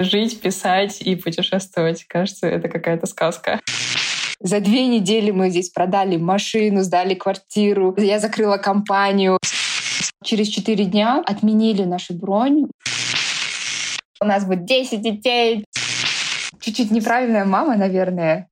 Жить, писать и путешествовать. Кажется, это какая-то сказка. За две недели мы здесь продали машину, сдали квартиру. Я закрыла компанию. Через четыре дня отменили нашу бронь. У нас будет 10 детей. Чуть-чуть неправильная мама, наверное.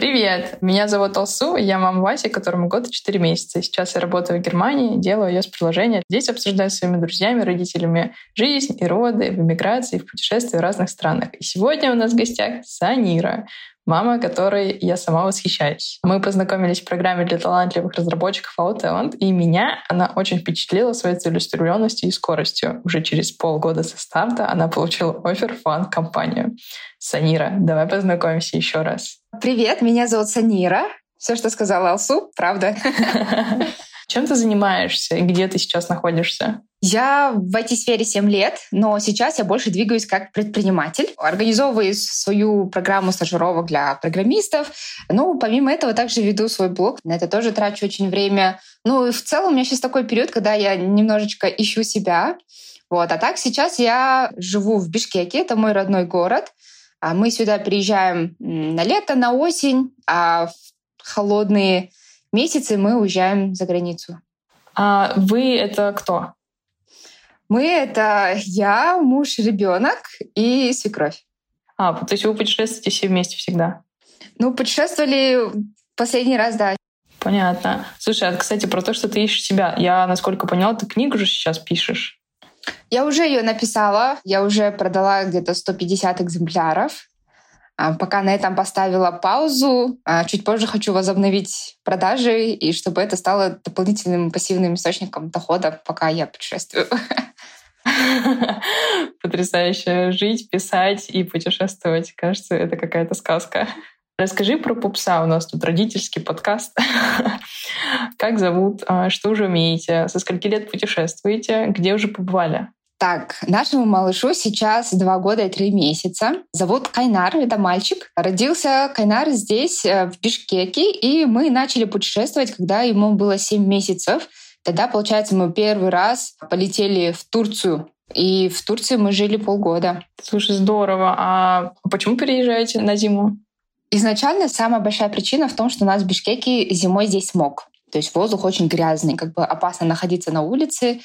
Привет! Меня зовут Алсу, я мама Васи, которому год и 4 месяца. Сейчас я работаю в Германии, делаю ее с приложения. Здесь обсуждаю с своими друзьями, родителями жизнь и роды в эмиграции, в путешествии в разных странах. И сегодня у нас в гостях Санира, мама, которой я сама восхищаюсь. Мы познакомились в программе для талантливых разработчиков Talent, и меня она очень впечатлила своей целеустремленностью и скоростью. Уже через полгода со старта она получила офер в фан-компанию. Санира, давай познакомимся еще раз. Привет, меня зовут Санира. Все, что сказала Алсу, правда. Чем ты занимаешься и где ты сейчас находишься? Я в IT-сфере 7 лет, но сейчас я больше двигаюсь как предприниматель. Организовываю свою программу стажировок для программистов. Ну, помимо этого, также веду свой блог. На это тоже трачу очень время. Ну, и в целом у меня сейчас такой период, когда я немножечко ищу себя. Вот. А так сейчас я живу в Бишкеке, это мой родной город. А мы сюда приезжаем на лето, на осень, а в холодные месяцы мы уезжаем за границу. А вы это кто? Мы — это я, муж, ребенок и свекровь. А, то есть вы путешествуете все вместе всегда? Ну, путешествовали последний раз, да. Понятно. Слушай, а, кстати, про то, что ты ищешь себя. Я, насколько поняла, ты книгу же сейчас пишешь. Я уже ее написала. Я уже продала где-то 150 экземпляров. А, пока на этом поставила паузу. А, чуть позже хочу возобновить продажи, и чтобы это стало дополнительным пассивным источником дохода, пока я путешествую. Потрясающе. Жить, писать и путешествовать. Кажется, это какая-то сказка. Расскажи про пупса. У нас тут родительский подкаст. как зовут? А, что уже умеете? Со скольки лет путешествуете? Где уже побывали? Так, нашему малышу сейчас два года и три месяца. Зовут Кайнар, это мальчик. Родился Кайнар здесь, э, в Бишкеке, и мы начали путешествовать, когда ему было семь месяцев. Тогда, получается, мы первый раз полетели в Турцию. И в Турции мы жили полгода. Слушай, здорово. А почему переезжаете на зиму? Изначально самая большая причина в том, что у нас в Бишкеке зимой здесь смог. То есть воздух очень грязный, как бы опасно находиться на улице.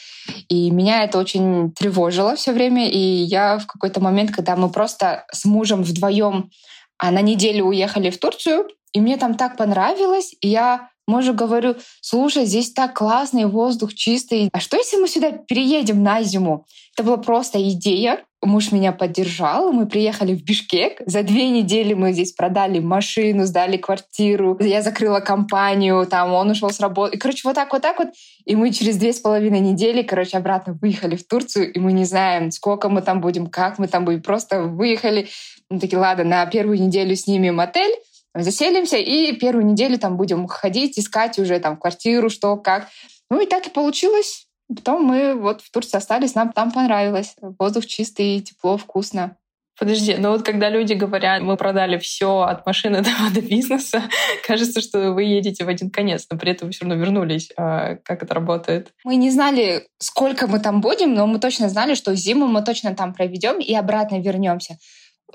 И меня это очень тревожило все время. И я в какой-то момент, когда мы просто с мужем вдвоем а на неделю уехали в Турцию, и мне там так понравилось, и я мужу говорю, слушай, здесь так классный воздух чистый. А что, если мы сюда переедем на зиму? Это была просто идея. Муж меня поддержал, мы приехали в Бишкек. За две недели мы здесь продали машину, сдали квартиру. Я закрыла компанию, там он ушел с работы. И, короче, вот так, вот так вот. И мы через две с половиной недели, короче, обратно выехали в Турцию, и мы не знаем, сколько мы там будем, как мы там будем. Просто выехали. Мы такие, ладно, на первую неделю снимем отель, заселимся и первую неделю там будем ходить, искать уже там квартиру, что, как. Ну и так и получилось. Потом мы вот в Турции остались, нам там понравилось. Воздух чистый, тепло, вкусно. Подожди, ну вот когда люди говорят, мы продали все от машины до, до бизнеса, кажется, что вы едете в один конец, но при этом все равно вернулись. А как это работает? Мы не знали, сколько мы там будем, но мы точно знали, что зиму мы точно там проведем и обратно вернемся.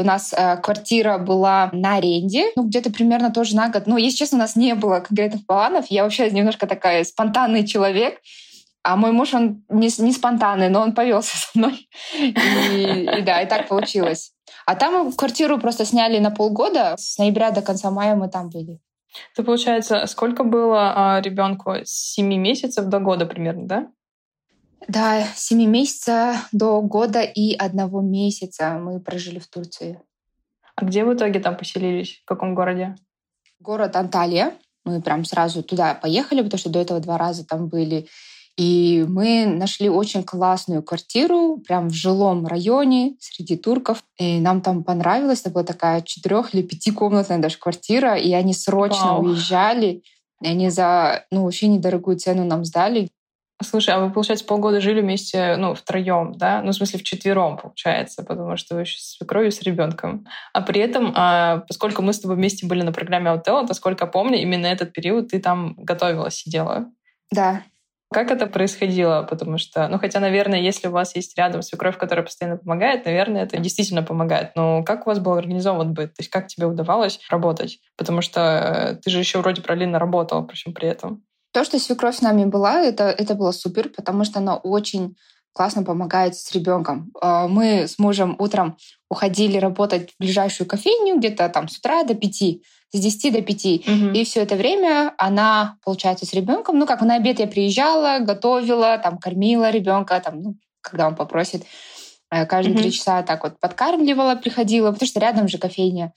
У нас э, квартира была на аренде, ну, где-то примерно тоже на год. Ну, если честно, у нас не было конкретных планов. Я вообще немножко такая спонтанный человек. А мой муж, он не, не спонтанный, но он повелся со мной. И, и да, и так получилось. А там квартиру просто сняли на полгода. С ноября до конца мая мы там были. Это получается, сколько было а, ребенку? С 7 месяцев до года примерно, да? Да, с 7 месяца до года и одного месяца мы прожили в Турции. А где в итоге там поселились? В каком городе? Город Анталия. Мы прям сразу туда поехали, потому что до этого два раза там были. И мы нашли очень классную квартиру, прям в жилом районе среди турков. И нам там понравилось. Это была такая четырех или пятикомнатная даже квартира. И они срочно Вау. уезжали. И они за ну, вообще недорогую цену нам сдали. Слушай, а вы, получается, полгода жили вместе, ну, втроем, да? Ну, в смысле, вчетвером, получается, потому что вы еще с свекровью, с ребенком. А при этом, а, поскольку мы с тобой вместе были на программе Outtel, то, сколько помню, именно этот период ты там готовилась, сидела. Да, Как это происходило? Потому что, ну, хотя, наверное, если у вас есть рядом свекровь, которая постоянно помогает, наверное, это действительно помогает. Но как у вас был организован быт? То есть как тебе удавалось работать? Потому что э, ты же еще вроде параллельно работала, причем при этом. То, что свекровь с нами была, это, это было супер, потому что она очень классно помогает с ребенком. А, мы с мужем утром уходили работать в ближайшую кофейню где-то там с утра до пяти с 10 до 5. Угу. И все это время она, получается, с ребенком, ну, как на обед я приезжала, готовила, там, кормила ребенка, там, ну, когда он попросит, э, каждые три угу. часа так вот подкармливала, приходила, потому что рядом же кофейня.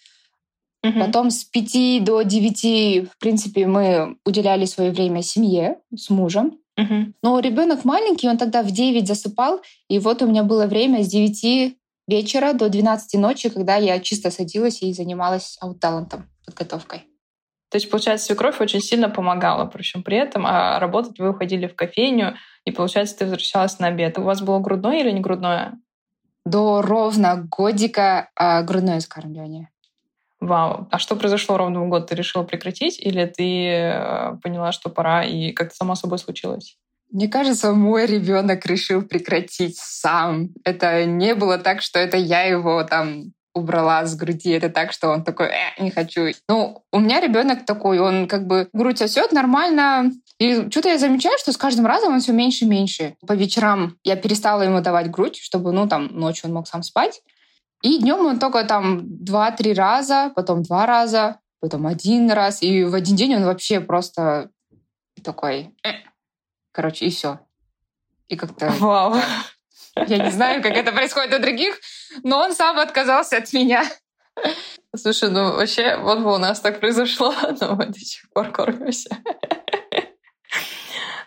Угу. Потом с 5 до 9, в принципе, мы уделяли свое время семье с мужем. Угу. Но ребенок маленький, он тогда в 9 засыпал, и вот у меня было время с 9 вечера до 12 ночи, когда я чисто садилась и занималась аут-талантом подготовкой. То есть, получается, свекровь очень сильно помогала, причем при этом, а работать вы уходили в кофейню, и, получается, ты возвращалась на обед. У вас было грудное или не грудное? До ровно годика а, грудное скармливание. Вау. А что произошло ровно в год? Ты решила прекратить или ты э, поняла, что пора, и как-то само собой случилось? Мне кажется, мой ребенок решил прекратить сам. Это не было так, что это я его там убрала с груди. Это так, что он такой, э, не хочу. Ну, у меня ребенок такой, он как бы грудь сосет нормально. И что-то я замечаю, что с каждым разом он все меньше и меньше. По вечерам я перестала ему давать грудь, чтобы, ну, там, ночью он мог сам спать. И днем он только там два-три раза, потом два раза, потом один раз. И в один день он вообще просто такой... Э. Короче, и все. И как-то... Вау. Я не знаю, как это происходит у других, но он сам отказался от меня. Слушай, ну вообще, вот бы у нас так произошло, но мы до сих пор кормимся.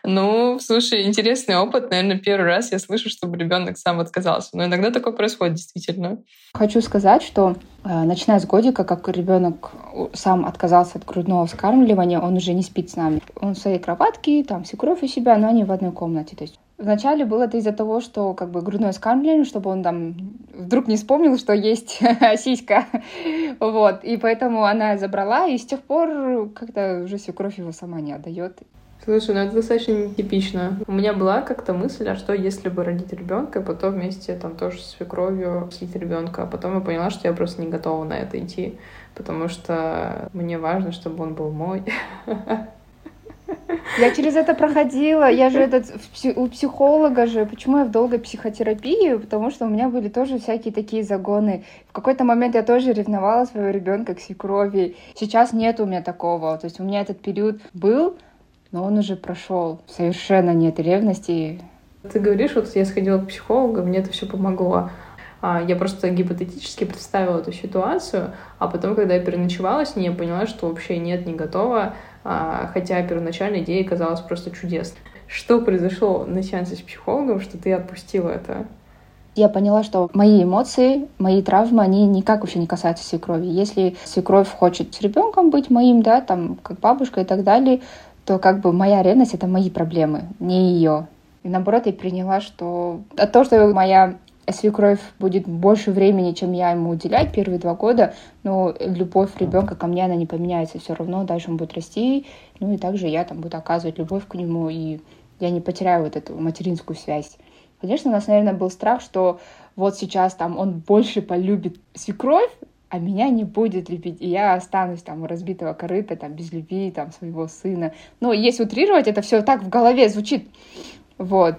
Ну, слушай, интересный опыт. Наверное, первый раз я слышу, чтобы ребенок сам отказался. Но иногда такое происходит действительно. Хочу сказать, что э, начиная с годика, как ребенок сам отказался от грудного вскармливания, он уже не спит с нами. Он в своей кроватке, там свекровь у себя, но они в одной комнате. То есть Вначале было это из-за того, что как бы грудное скармливание, чтобы он там вдруг не вспомнил, что есть сиська. вот. И поэтому она забрала, и с тех пор как-то уже свекровь его сама не отдает. Слушай, ну это достаточно нетипично. У меня была как-то мысль, а что если бы родить ребенка, и потом вместе там тоже с свекровью слить ребенка, а потом я поняла, что я просто не готова на это идти, потому что мне важно, чтобы он был мой. Я через это проходила. Я же этот у психолога же. Почему я в долгой психотерапии? Потому что у меня были тоже всякие такие загоны. В какой-то момент я тоже ревновала своего ребенка к свекрови. Сейчас нет у меня такого. То есть у меня этот период был, но он уже прошел. Совершенно нет ревности. Ты говоришь, вот я сходила к психологу, мне это все помогло. А, я просто гипотетически представила эту ситуацию, а потом, когда я переночевала с ней, я поняла, что вообще нет, не готова, а, хотя первоначальная идея казалась просто чудесной. Что произошло на сеансе с психологом, что ты отпустила это? я поняла, что мои эмоции, мои травмы, они никак вообще не касаются свекрови. Если свекровь хочет с ребенком быть моим, да, там, как бабушка и так далее, то как бы моя ревность — это мои проблемы, не ее. И наоборот, я приняла, что от того, что моя свекровь будет больше времени, чем я ему уделять первые два года, но любовь ребенка ко мне, она не поменяется все равно, дальше он будет расти, ну и также я там буду оказывать любовь к нему, и я не потеряю вот эту материнскую связь. Конечно, у нас, наверное, был страх, что вот сейчас там он больше полюбит свекровь, а меня не будет любить, и я останусь там у разбитого корыта, там, без любви, там, своего сына. Но если утрировать, это все так в голове звучит. Вот.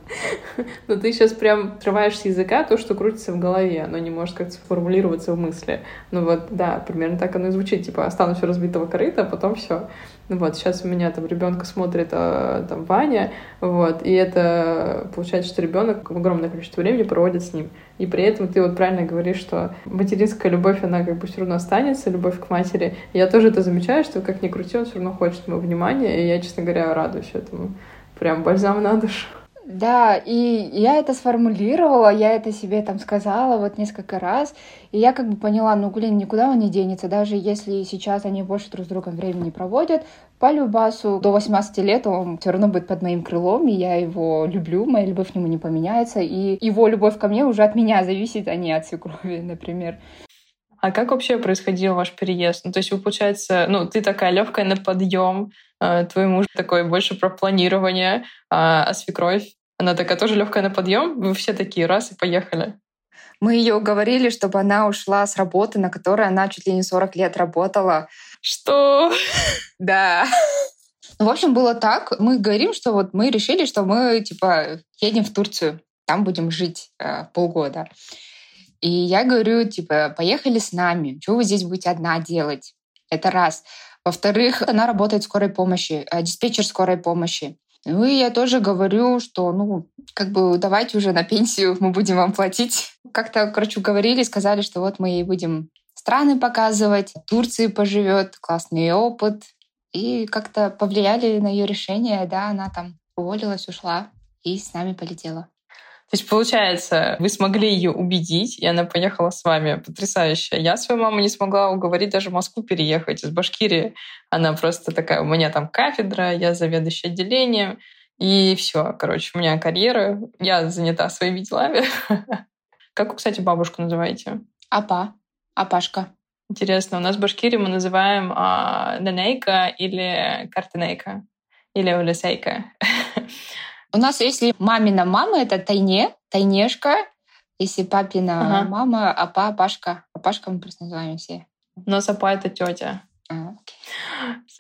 Но ты сейчас прям отрываешь с языка то, что крутится в голове, оно не может как-то сформулироваться в мысли. Ну вот, да, примерно так оно и звучит, типа, останусь у разбитого корыта, а потом все. Ну вот, сейчас у меня там ребенка смотрит а, там Ваня, вот, и это получается, что ребенок огромное количество времени проводит с ним. И при этом ты вот правильно говоришь, что материнская любовь, она как бы все равно останется, любовь к матери. Я тоже это замечаю, что как ни крути, он все равно хочет моего внимания, и я, честно говоря, радуюсь этому. Прям бальзам на душу. Да, и я это сформулировала, я это себе там сказала вот несколько раз, и я как бы поняла, ну, блин, никуда он не денется, даже если сейчас они больше друг с другом времени проводят, по любасу до 18 лет он все равно будет под моим крылом, и я его люблю, моя любовь к нему не поменяется, и его любовь ко мне уже от меня зависит, а не от свекрови, например. А как вообще происходил ваш переезд? Ну, то есть вы, получается, ну, ты такая легкая на подъем, э, твой муж такой больше про планирование, а, а свекровь, она такая тоже легкая на подъем. Вы все такие раз и поехали. Мы ее уговорили, чтобы она ушла с работы, на которой она чуть ли не 40 лет работала. Что? Да. Ну, в общем, было так. Мы говорим, что вот мы решили, что мы, типа, едем в Турцию. Там будем жить э, полгода. И я говорю, типа, поехали с нами. Чего вы здесь будете одна делать? Это раз. Во-вторых, она работает в скорой помощи, э, диспетчер скорой помощи. Ну и я тоже говорю, что, ну, как бы давайте уже на пенсию мы будем вам платить. Как-то, короче, говорили, сказали, что вот мы ей будем страны показывать, Турции поживет, классный опыт. И как-то повлияли на ее решение, да, она там уволилась, ушла и с нами полетела. То есть, получается, вы смогли ее убедить, и она поехала с вами. Потрясающе. Я свою маму не смогла уговорить даже в Москву переехать из Башкирии. Она просто такая, у меня там кафедра, я заведующая отделением. И все, короче, у меня карьера, я занята своими делами. Как вы, кстати, бабушку называете? Апа. Апашка. Интересно, у нас в Башкирии мы называем а, Нанейка или Картинейка или Улесейка. У нас, если мамина мама, это тайне, тайнешка. Если папина ага. мама, апа, пашка. Апашка мы просто называем все. У нас апа — это тетя. А,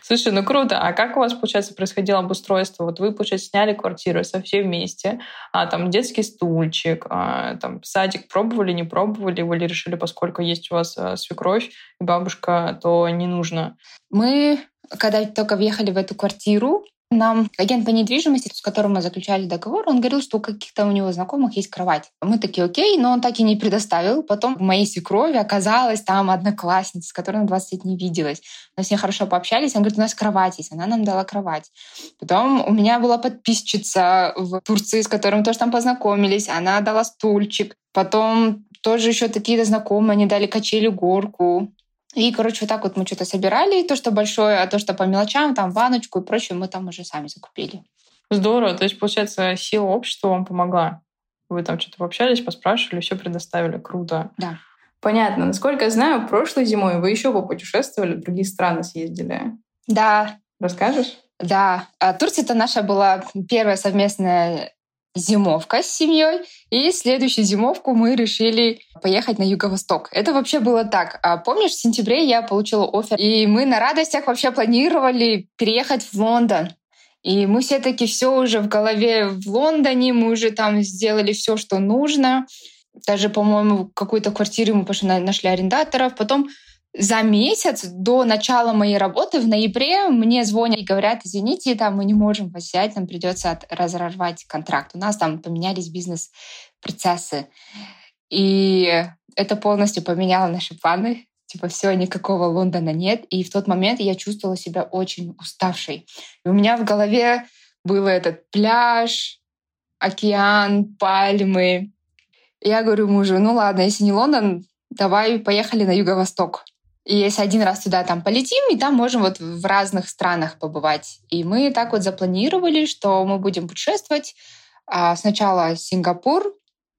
Слушай, ну круто. А как у вас, получается, происходило обустройство? Вот вы, получается, сняли квартиру со все вместе, а там детский стульчик, а, там садик пробовали, не пробовали, вы ли решили, поскольку есть у вас а, свекровь и бабушка, то не нужно? Мы, когда только въехали в эту квартиру, нам агент по недвижимости, с которым мы заключали договор, он говорил, что у каких-то у него знакомых есть кровать. Мы такие, окей, но он так и не предоставил. Потом в моей свекрови оказалась там одноклассница, с которой на 20 лет не виделась. Мы с ней хорошо пообщались. Он говорит, у нас кровать есть. Она нам дала кровать. Потом у меня была подписчица в Турции, с которым тоже там познакомились. Она дала стульчик. Потом тоже еще такие-то знакомые, они дали качели, горку. И, короче, вот так вот мы что-то собирали, то, что большое, а то, что по мелочам, там, ваночку и прочее, мы там уже сами закупили. Здорово. То есть, получается, сила общества вам помогла. Вы там что-то пообщались, поспрашивали, все предоставили. Круто. Да. Понятно. Насколько я знаю, прошлой зимой вы еще попутешествовали, в другие страны съездили. Да. Расскажешь? Да. А Турция это наша была первая совместная зимовка с семьей, и следующую зимовку мы решили поехать на юго-восток. Это вообще было так. А помнишь, в сентябре я получила офер, и мы на радостях вообще планировали переехать в Лондон. И мы все таки все уже в голове в Лондоне, мы уже там сделали все, что нужно. Даже, по-моему, какую-то квартиру мы пошли, нашли арендаторов. Потом за месяц до начала моей работы в ноябре мне звонят и говорят, извините, там мы не можем вас взять, нам придется разорвать контракт. У нас там поменялись бизнес-процессы. И это полностью поменяло наши планы. Типа все, никакого Лондона нет. И в тот момент я чувствовала себя очень уставшей. И у меня в голове был этот пляж, океан, пальмы. Я говорю мужу, ну ладно, если не Лондон, давай поехали на юго-восток. И если один раз туда там полетим, и там можем вот в разных странах побывать. И мы так вот запланировали, что мы будем путешествовать а, сначала Сингапур,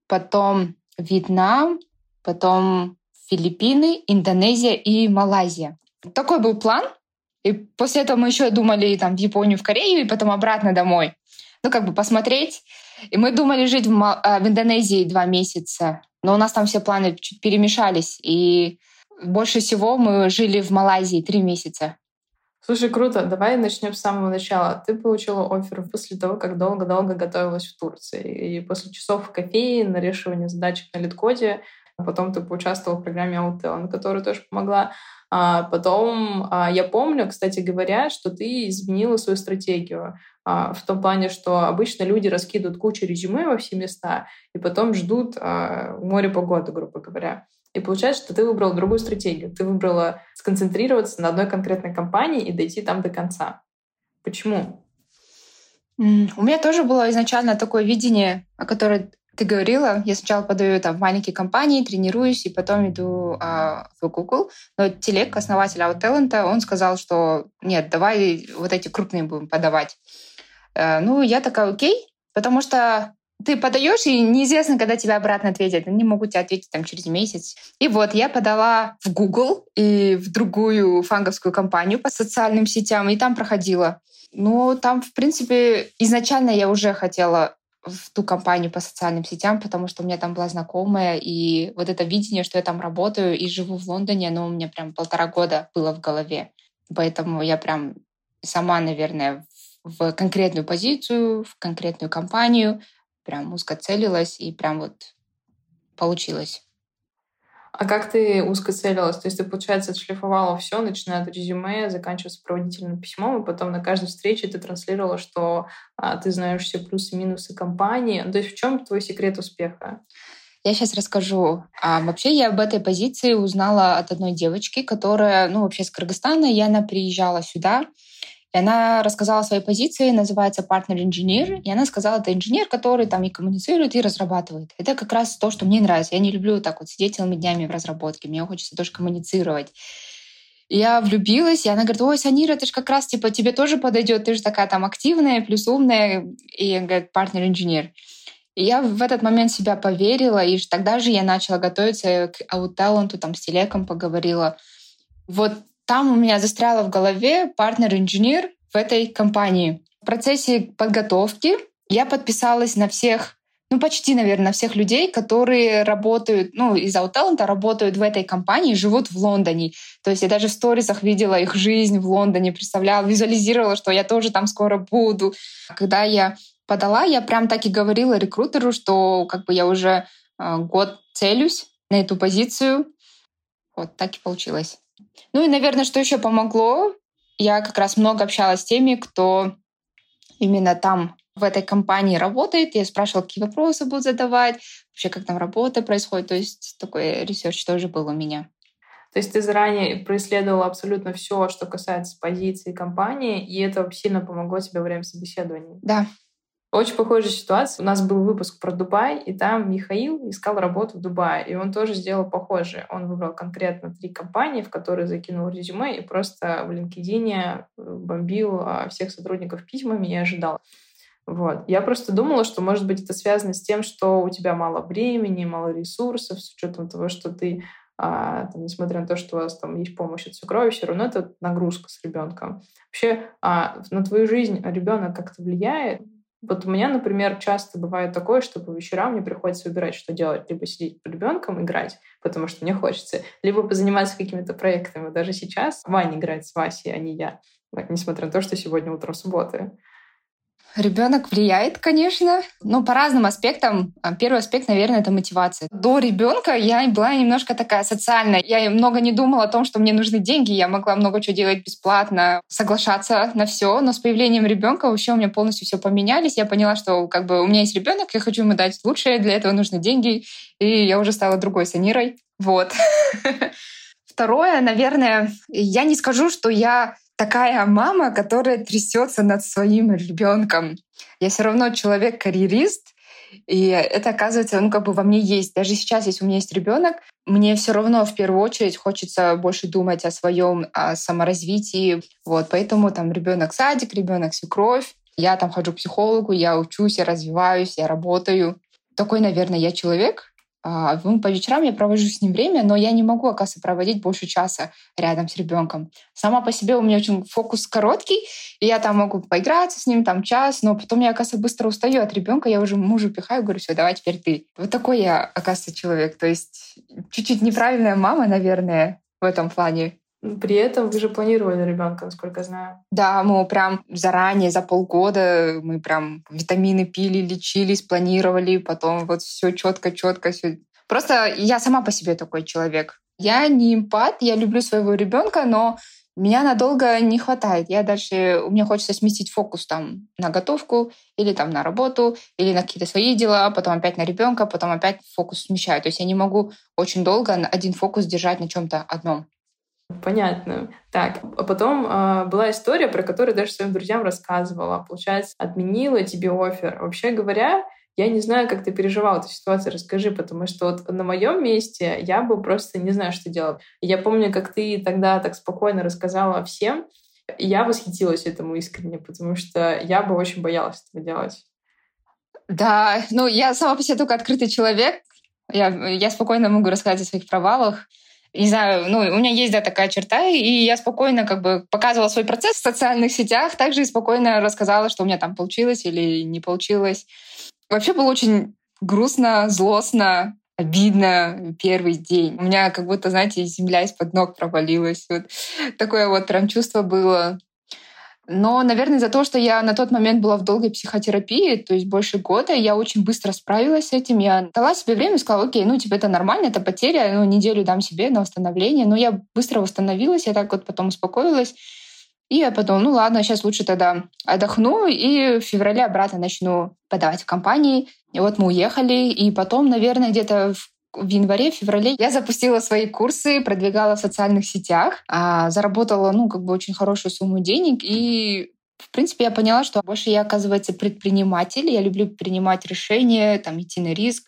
потом Вьетнам, потом Филиппины, Индонезия и Малайзия. Такой был план. И после этого мы еще думали там в Японию, в Корею, и потом обратно домой. Ну, как бы посмотреть. И мы думали жить в, в Индонезии два месяца. Но у нас там все планы чуть перемешались. И больше всего мы жили в Малайзии три месяца. Слушай, круто. Давай начнем с самого начала. Ты получила офер после того, как долго-долго готовилась в Турции. И после часов кофеин, решивания задачек на литкоде, потом ты поучаствовала в программе Аутел, которая тоже помогла. А потом а, я помню, кстати говоря, что ты изменила свою стратегию а, в том плане, что обычно люди раскидывают кучу резюме во все места и потом ждут а, море погоды, грубо говоря. И получается, что ты выбрала другую стратегию. Ты выбрала сконцентрироваться на одной конкретной компании и дойти там до конца. Почему? У меня тоже было изначально такое видение, о котором ты говорила. Я сначала подаю там в маленькие компании, тренируюсь, и потом иду а, в Google. Но Телек, основатель Outalent, он сказал, что нет, давай вот эти крупные будем подавать. А, ну, я такая, окей, потому что ты подаешь, и неизвестно, когда тебя обратно ответят. Они могут тебе ответить там через месяц. И вот я подала в Google и в другую фанговскую компанию по социальным сетям, и там проходила. Ну, там, в принципе, изначально я уже хотела в ту компанию по социальным сетям, потому что у меня там была знакомая, и вот это видение, что я там работаю и живу в Лондоне, оно у меня прям полтора года было в голове. Поэтому я прям сама, наверное, в конкретную позицию, в конкретную компанию прям узко целилась, и прям вот получилось. А как ты узко целилась? То есть ты, получается, отшлифовала все, начиная от резюме, заканчивая сопроводительным письмом, и потом на каждой встрече ты транслировала, что а, ты знаешь все плюсы и минусы компании. То есть в чем твой секрет успеха? Я сейчас расскажу. А вообще я об этой позиции узнала от одной девочки, которая, ну, вообще с Кыргызстана, и она приезжала сюда, и она рассказала своей позиции, называется партнер-инженер. И она сказала, это инженер, который там и коммуницирует, и разрабатывает. Это как раз то, что мне нравится. Я не люблю так вот сидеть целыми днями в разработке. Мне хочется тоже коммуницировать. И я влюбилась, и она говорит, ой, Санира, это же как раз, типа, тебе тоже подойдет, ты же такая там активная, плюс умная, и, говорит, партнер-инженер. И я в этот момент себя поверила, и тогда же я начала готовиться к ауталанту, там с телеком поговорила. Вот там у меня застряло в голове партнер-инженер в этой компании. В процессе подготовки я подписалась на всех ну, почти, наверное, на всех людей, которые работают, ну, из Ауталента работают в этой компании, живут в Лондоне. То есть я даже в сторисах видела их жизнь в Лондоне, представляла, визуализировала, что я тоже там скоро буду. Когда я подала, я прям так и говорила рекрутеру, что как бы я уже э, год целюсь на эту позицию. Вот так и получилось. Ну и, наверное, что еще помогло, я как раз много общалась с теми, кто именно там в этой компании работает. Я спрашивала, какие вопросы будут задавать, вообще как там работа происходит. То есть такой research тоже был у меня. То есть ты заранее происследовала абсолютно все, что касается позиции компании, и это сильно помогло тебе во время собеседования. Да, очень похожая ситуация. У нас был выпуск про Дубай, и там Михаил искал работу в Дубае, и он тоже сделал похожее. Он выбрал конкретно три компании, в которые закинул резюме, и просто в LinkedIn э, бомбил а, всех сотрудников письмами и ожидал. Вот. Я просто думала, что, может быть, это связано с тем, что у тебя мало времени, мало ресурсов, с учетом того, что ты, а, там, несмотря на то, что у вас там есть помощь от свекрови, все равно это нагрузка с ребенком. Вообще а, на твою жизнь ребенок как-то влияет? Вот у меня, например, часто бывает такое, что по вечерам мне приходится выбирать, что делать. Либо сидеть под ребенком, играть, потому что мне хочется, либо позаниматься какими-то проектами. Даже сейчас Ваня играет с Васей, а не я. Несмотря на то, что сегодня утром суббота. Ребенок влияет, конечно, но по разным аспектам. А, первый аспект, наверное, это мотивация. До ребенка я была немножко такая социальная. Я много не думала о том, что мне нужны деньги. Я могла много чего делать бесплатно, соглашаться на все. Но с появлением ребенка вообще у меня полностью все поменялись. Я поняла, что как бы у меня есть ребенок, я хочу ему дать лучшее, для этого нужны деньги. И я уже стала другой санирой. Вот. Второе, наверное, я не скажу, что я такая мама, которая трясется над своим ребенком. Я все равно человек-карьерист, и это, оказывается, ну, как бы во мне есть. Даже сейчас, если у меня есть ребенок, мне все равно в первую очередь хочется больше думать о своем о саморазвитии. Вот, поэтому там ребенок садик, ребенок свекровь. Я там хожу к психологу, я учусь, я развиваюсь, я работаю. Такой, наверное, я человек. А, ну, по вечерам я провожу с ним время, но я не могу, оказывается, проводить больше часа рядом с ребенком. Сама по себе у меня очень фокус короткий, и я там могу поиграться с ним там час, но потом я, оказывается, быстро устаю от ребенка, я уже мужу пихаю, говорю, все, давай теперь ты. Вот такой я, оказывается, человек. То есть чуть-чуть неправильная мама, наверное, в этом плане. При этом вы же планировали ребенка, насколько я знаю. Да, мы прям заранее, за полгода, мы прям витамины пили, лечились, планировали, потом вот все четко, четко, все. Просто я сама по себе такой человек. Я не импат, я люблю своего ребенка, но меня надолго не хватает. Я дальше, мне хочется сместить фокус там на готовку или там на работу, или на какие-то свои дела, потом опять на ребенка, потом опять фокус смещаю. То есть я не могу очень долго один фокус держать на чем-то одном. Понятно. Так, а потом э, была история, про которую даже своим друзьям рассказывала. Получается, отменила тебе офер. Вообще говоря, я не знаю, как ты переживал эту ситуацию, расскажи, потому что вот на моем месте я бы просто не знаю, что делать. Я помню, как ты тогда так спокойно рассказала всем, я восхитилась этому искренне, потому что я бы очень боялась этого делать. Да, ну я сама по себе только открытый человек. Я, я спокойно могу рассказать о своих провалах. Не знаю, ну, у меня есть, да, такая черта, и я спокойно как бы показывала свой процесс в социальных сетях, также и спокойно рассказала, что у меня там получилось или не получилось. Вообще было очень грустно, злостно, обидно первый день. У меня как будто, знаете, земля из-под ног провалилась. Вот такое вот прям чувство было. Но, наверное, за то, что я на тот момент была в долгой психотерапии, то есть больше года, я очень быстро справилась с этим. Я дала себе время и сказала, окей, ну, типа, это нормально, это потеря, ну, неделю дам себе на восстановление. Но я быстро восстановилась, я так вот потом успокоилась. И я подумала, ну ладно, сейчас лучше тогда отдохну и в феврале обратно начну подавать в компании. И вот мы уехали, и потом, наверное, где-то в в январе, феврале я запустила свои курсы, продвигала в социальных сетях, а, заработала, ну, как бы очень хорошую сумму денег, и в принципе, я поняла, что больше я, оказывается, предприниматель. Я люблю принимать решения, там, идти на риск.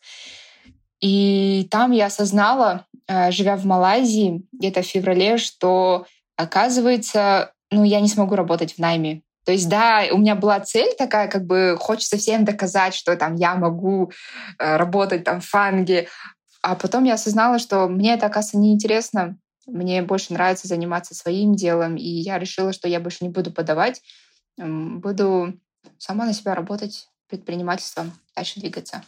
И там я осознала, а, живя в Малайзии, где-то в феврале, что, оказывается, ну, я не смогу работать в найме. То есть, да, у меня была цель такая, как бы хочется всем доказать, что там я могу э, работать там в фанге, а потом я осознала, что мне это, оказывается, неинтересно. Мне больше нравится заниматься своим делом, и я решила, что я больше не буду подавать, буду сама на себя работать, предпринимательством, дальше двигаться.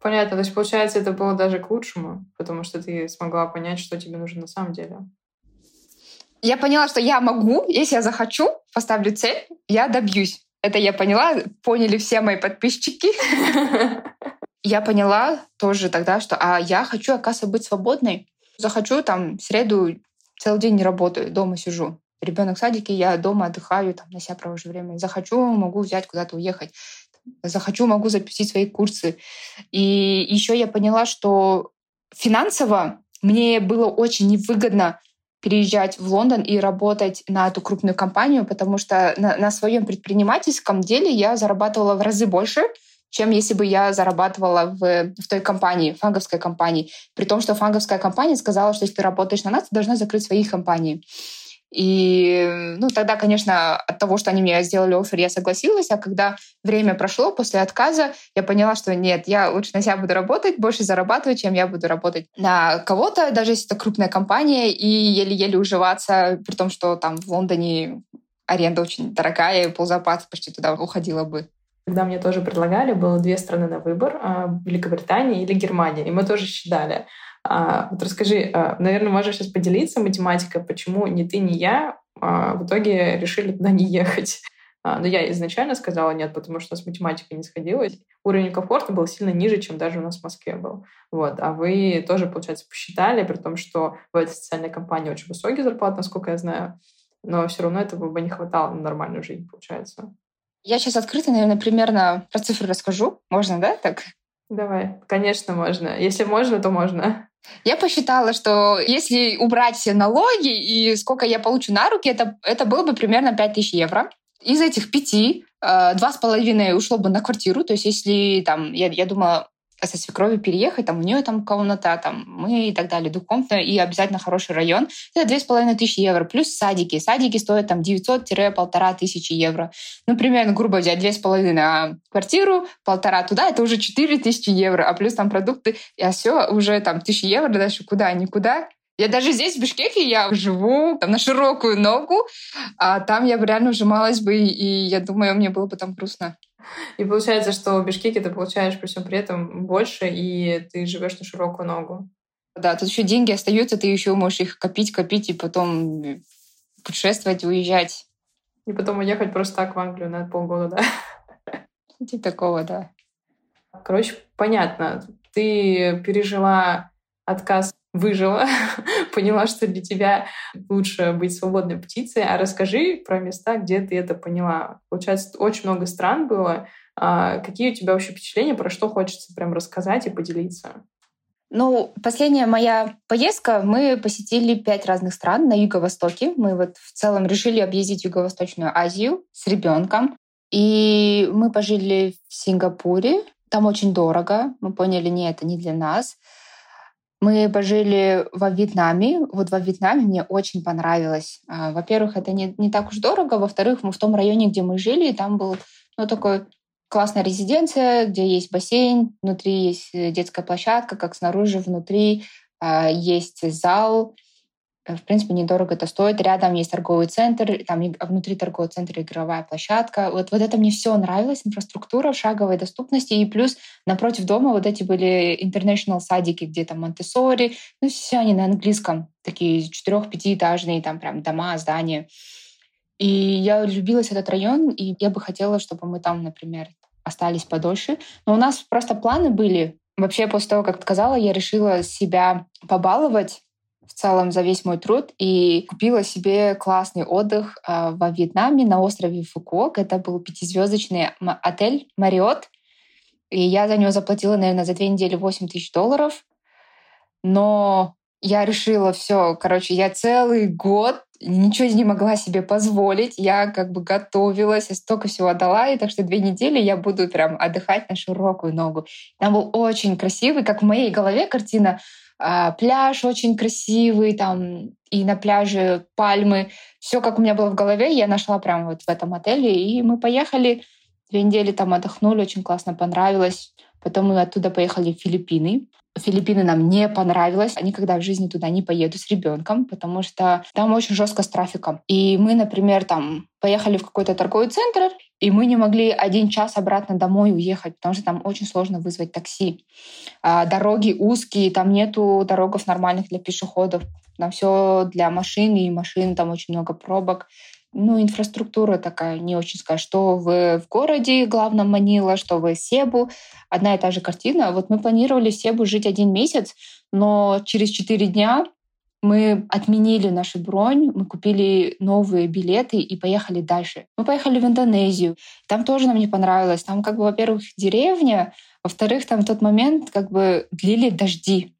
Понятно. То есть, получается, это было даже к лучшему, потому что ты смогла понять, что тебе нужно на самом деле. Я поняла, что я могу, если я захочу, поставлю цель, я добьюсь. Это я поняла, поняли все мои подписчики. я поняла тоже тогда, что а я хочу, оказывается, быть свободной. Захочу, там, в среду целый день не работаю, дома сижу. Ребенок в садике, я дома отдыхаю, там, на себя провожу время. Захочу, могу взять куда-то уехать. Захочу, могу запустить свои курсы. И еще я поняла, что финансово мне было очень невыгодно переезжать в Лондон и работать на эту крупную компанию, потому что на, на своем предпринимательском деле я зарабатывала в разы больше, чем если бы я зарабатывала в, в той компании, фанговской компании. При том, что фанговская компания сказала, что если ты работаешь на нас, ты должна закрыть свои компании. И ну, тогда, конечно, от того, что они мне сделали офер, я согласилась. А когда время прошло после отказа, я поняла, что нет, я лучше на себя буду работать, больше зарабатывать, чем я буду работать на кого-то, даже если это крупная компания, и еле-еле уживаться, при том, что там в Лондоне аренда очень дорогая, и ползапас почти туда уходила бы. Когда мне тоже предлагали, было две страны на выбор, а, Великобритания или Германия, и мы тоже считали. А, вот расскажи, а, наверное, можешь сейчас поделиться математикой, почему ни ты, ни я в итоге решили туда не ехать? Но я изначально сказала нет, потому что с математикой не сходилось. Уровень комфорта был сильно ниже, чем даже у нас в Москве был. Вот. А вы тоже, получается, посчитали, при том, что в этой социальной компании очень высокие зарплаты, насколько я знаю, но все равно этого бы не хватало на нормальную жизнь, получается. Я сейчас открыто, наверное, примерно про цифры расскажу. Можно, да, так? Давай. Конечно, можно. Если можно, то можно. Я посчитала, что если убрать все налоги и сколько я получу на руки, это, это было бы примерно 5000 евро. Из этих пяти э, два с половиной ушло бы на квартиру. То есть если там, я, я думала, со свекровью переехать, там у нее там комната, там мы и так далее, двухкомнатная и обязательно хороший район. Это две с половиной тысячи евро. Плюс садики. Садики стоят там 900-полтора тысячи евро. Ну, примерно, грубо взять, две с половиной, а квартиру, полтора туда, это уже четыре тысячи евро. А плюс там продукты, а все уже там тысячи евро, дальше куда, никуда. Я даже здесь, в Бишкеке, я живу там, на широкую ногу, а там я бы реально ужималась бы, и я думаю, мне было бы там грустно. И получается, что в Бишкеке ты получаешь при всем при этом больше, и ты живешь на широкую ногу. Да, тут еще деньги остаются, ты еще можешь их копить, копить и потом путешествовать, уезжать. И потом уехать просто так в Англию на полгода, да? Типа такого, да. Короче, понятно. Ты пережила отказ выжила, поняла, что для тебя лучше быть свободной птицей. А расскажи про места, где ты это поняла. Получается, очень много стран было. А какие у тебя вообще впечатления, про что хочется прям рассказать и поделиться? Ну, последняя моя поездка, мы посетили пять разных стран на Юго-Востоке. Мы вот в целом решили объездить Юго-Восточную Азию с ребенком. И мы пожили в Сингапуре. Там очень дорого. Мы поняли, нет, это не для нас. Мы пожили во Вьетнаме. Вот во Вьетнаме мне очень понравилось. А, во-первых, это не, не так уж дорого. Во-вторых, мы в том районе, где мы жили, там был ну, такой Классная резиденция, где есть бассейн, внутри есть э, детская площадка, как снаружи, внутри а, есть зал, в принципе, недорого это стоит. Рядом есть торговый центр, там внутри торгового центра игровая площадка. Вот, вот это мне все нравилось, инфраструктура шаговой доступности. И плюс напротив дома вот эти были international садики, где там Монтессори. Ну, все они на английском. Такие четырех-пятиэтажные там прям дома, здания. И я любилась этот район, и я бы хотела, чтобы мы там, например, остались подольше. Но у нас просто планы были. Вообще, после того, как сказала, я решила себя побаловать в целом за весь мой труд и купила себе классный отдых э, во Вьетнаме на острове Фукуок. Это был пятизвездочный отель Мариот. И я за него заплатила, наверное, за две недели 8 тысяч долларов. Но я решила все, короче, я целый год ничего не могла себе позволить. Я как бы готовилась, я столько всего отдала, и так что две недели я буду прям отдыхать на широкую ногу. Там был очень красивый, как в моей голове картина а, пляж очень красивый, там и на пляже пальмы. Все, как у меня было в голове, я нашла прямо вот в этом отеле. И мы поехали, две недели там отдохнули, очень классно понравилось. Потом мы оттуда поехали в Филиппины. Филиппины нам не понравилось. Никогда в жизни туда не поеду с ребенком, потому что там очень жестко с трафиком. И мы, например, там поехали в какой-то торговый центр, и мы не могли один час обратно домой уехать, потому что там очень сложно вызвать такси. А дороги узкие, там нету дорогов нормальных для пешеходов. Там все для машин, и машин там очень много пробок ну, инфраструктура такая не очень скажешь, что в, в городе главном Манила, что в Себу. Одна и та же картина. Вот мы планировали в Себу жить один месяц, но через четыре дня мы отменили нашу бронь, мы купили новые билеты и поехали дальше. Мы поехали в Индонезию. Там тоже нам не понравилось. Там как бы, во-первых, деревня, во-вторых, там в тот момент как бы длили дожди.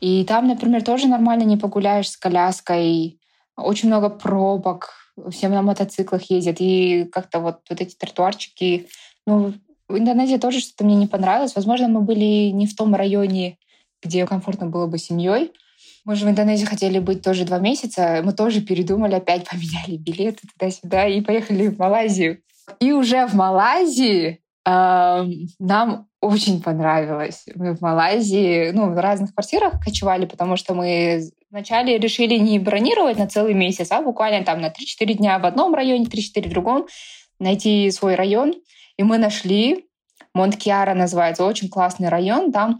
И там, например, тоже нормально не погуляешь с коляской. Очень много пробок, все на мотоциклах ездят, и как-то вот, вот эти тротуарчики, ну, в Индонезии тоже что-то мне не понравилось. Возможно, мы были не в том районе, где комфортно было бы семьей. Мы же в Индонезии хотели быть тоже два месяца. Мы тоже передумали, опять поменяли билеты туда-сюда и поехали в Малайзию. И уже в Малайзии э, нам очень понравилось. Мы в Малайзии, ну, в разных квартирах кочевали, потому что мы вначале решили не бронировать на целый месяц, а буквально там на 3-4 дня в одном районе, 3-4 в другом, найти свой район. И мы нашли, Монт-Киара называется, очень классный район, там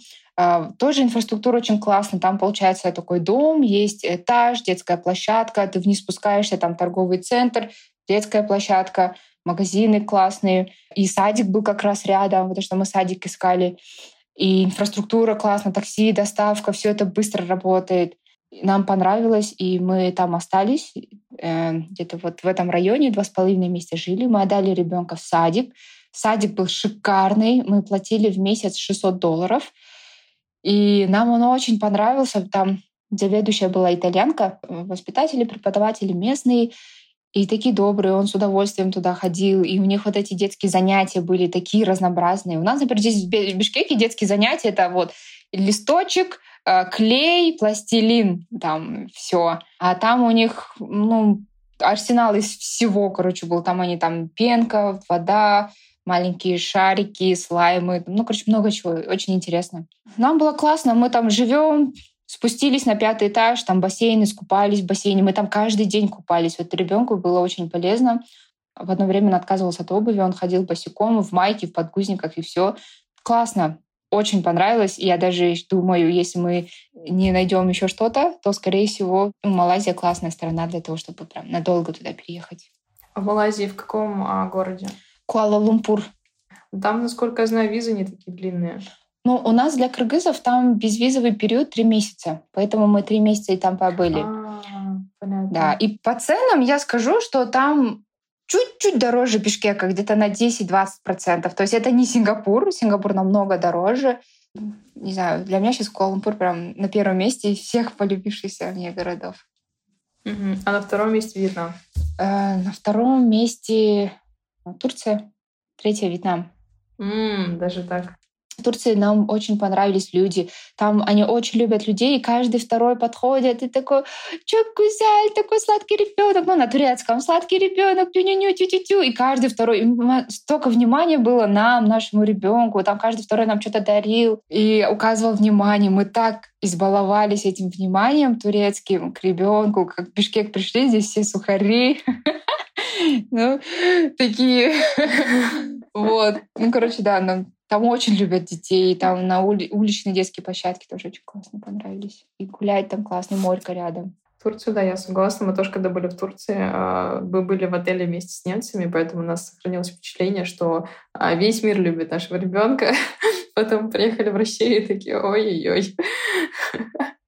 тоже инфраструктура очень классная, там получается такой дом, есть этаж, детская площадка, ты вниз спускаешься, там торговый центр, детская площадка, магазины классные. И садик был как раз рядом, потому что мы садик искали. И инфраструктура классная, такси, доставка, все это быстро работает. Нам понравилось, и мы там остались. Э, где-то вот в этом районе два с половиной месяца жили. Мы отдали ребенка в садик. Садик был шикарный. Мы платили в месяц 600 долларов. И нам он очень понравился. Там заведующая была итальянка, воспитатели, преподаватели местные. И такие добрые, он с удовольствием туда ходил. И у них вот эти детские занятия были такие разнообразные. У нас, например, здесь в Бишкеке детские занятия — это вот листочек, э, клей, пластилин, там все. А там у них, ну, арсенал из всего, короче, был. Там они там пенка, вода, маленькие шарики, слаймы. Ну, короче, много чего. Очень интересно. Нам было классно. Мы там живем, Спустились на пятый этаж, там бассейн, искупались в бассейне. Мы там каждый день купались. Вот ребенку было очень полезно. В одно время он отказывался от обуви, он ходил босиком в майке, в подгузниках и все. Классно, очень понравилось. Я даже думаю, если мы не найдем еще что-то, то, скорее всего, ну, Малайзия классная страна для того, чтобы прям надолго туда переехать. А в Малайзии в каком а, городе? Куала-Лумпур. Там, насколько я знаю, визы не такие длинные. Ну, у нас для кыргызов там безвизовый период три месяца, поэтому мы три месяца и там побыли. А, понятно. Да, и по ценам я скажу, что там чуть-чуть дороже Бишкека, где-то на 10-20%. То есть это не Сингапур, Сингапур намного дороже. Не знаю, для меня сейчас Куала-Лумпур прям на первом месте из всех полюбившихся мне городов. Угу. А на втором месте Вьетнам? Э, на втором месте Турция, третье Вьетнам. М, даже так. В Турции нам очень понравились люди. Там они очень любят людей, и каждый второй подходит и такой, чё, кузяль, такой сладкий ребенок, ну, на турецком, сладкий ребенок, тю-ню-ню, тю-тю-тю. И каждый второй, столько внимания было нам, нашему ребенку, там каждый второй нам что-то дарил и указывал внимание. Мы так избаловались этим вниманием турецким к ребенку, как в Бишкек пришли, здесь все сухари. Ну, такие. Вот. Ну, короче, да, там очень любят детей, там на ули... уличные детские площадки тоже очень классно понравились. И гулять там классно, морька рядом. Турцию, да, я согласна. Мы тоже, когда были в Турции, а, мы были в отеле вместе с немцами, поэтому у нас сохранилось впечатление, что а, весь мир любит нашего ребенка. Потом приехали в Россию и такие, ой-ой-ой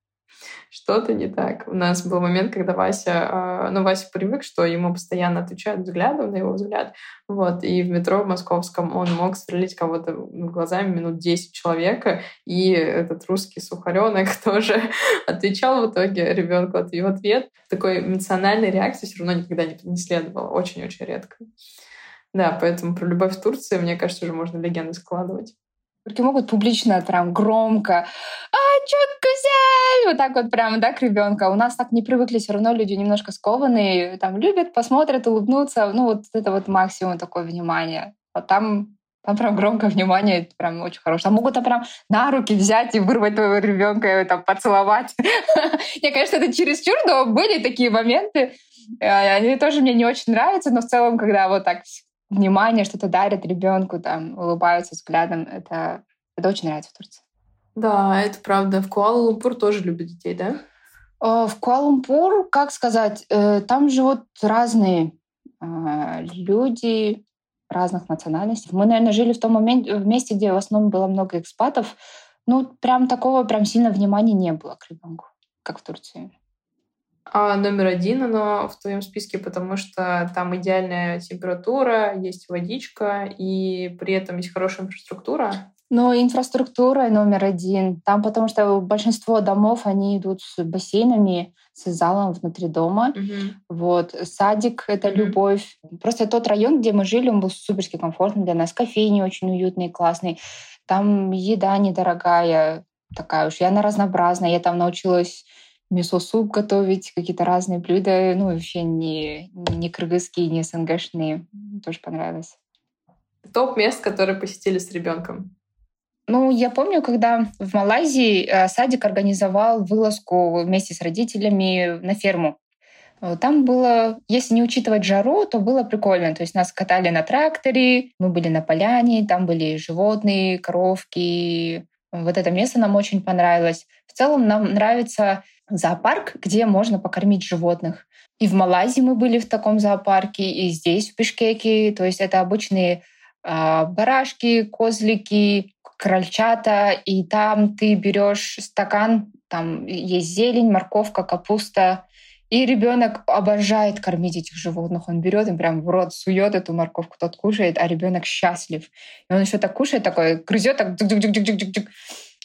что-то не так. У нас был момент, когда Вася, а, ну, Вася привык, что ему постоянно отвечают взглядом на его взгляд. Вот, и в метро в московском он мог стрелять кого-то глазами минут 10 человека, и этот русский сухаренок тоже отвечал в итоге ребенку от его ответ. Такой эмоциональной реакции все равно никогда не, не следовало. Очень-очень редко. Да, поэтому про любовь в Турции, мне кажется, уже можно легенды складывать. Только могут публично прям громко «А, чё, кузяль!» Вот так вот прям, да, к ребенку. У нас так не привыкли, все равно люди немножко скованные, там любят, посмотрят, улыбнутся. Ну, вот это вот максимум такое внимание. Вот там там прям громко внимание, это прям очень хорошо. Там могут там прям на руки взять и вырвать твоего ребенка и там поцеловать. Не, конечно, это чересчур, но были такие моменты. Э, они тоже мне не очень нравятся, но в целом, когда вот так внимание, что-то дарят ребенку, там, улыбаются взглядом. Это, это очень нравится в Турции. Да, это правда. В Куала-Лумпур тоже любят детей, да? Э, в Куала-Лумпур, как сказать, э, там живут разные э, люди разных национальностей. Мы, наверное, жили в том моменте, в месте, где в основном было много экспатов. Ну, прям такого прям сильно внимания не было к ребенку, как в Турции. А номер один оно в твоем списке, потому что там идеальная температура, есть водичка, и при этом есть хорошая инфраструктура. Ну, инфраструктура номер один. Там потому что большинство домов, они идут с бассейнами, с залом внутри дома. Mm-hmm. Вот. Садик — это mm-hmm. любовь. Просто тот район, где мы жили, он был суперски комфортный для нас. Кофейни очень уютные, классные. Там еда недорогая такая уж. И она разнообразная. Я там научилась мисо-суп готовить, какие-то разные блюда, ну, вообще не, не кыргызские, не СНГшные. Тоже понравилось. Топ мест, которые посетили с ребенком. Ну, я помню, когда в Малайзии э, садик организовал вылазку вместе с родителями на ферму. Там было, если не учитывать жару, то было прикольно. То есть нас катали на тракторе, мы были на поляне, там были животные, коровки. Вот это место нам очень понравилось. В целом нам нравится зоопарк, где можно покормить животных. И в Малайзии мы были в таком зоопарке, и здесь, в Бишкеке. То есть это обычные э, барашки, козлики, крольчата. И там ты берешь стакан, там есть зелень, морковка, капуста. И ребенок обожает кормить этих животных. Он берет им прям в рот сует эту морковку, тот кушает, а ребенок счастлив. И он еще так кушает, такой грызет, так джук-джук-джук-джук-джук. А,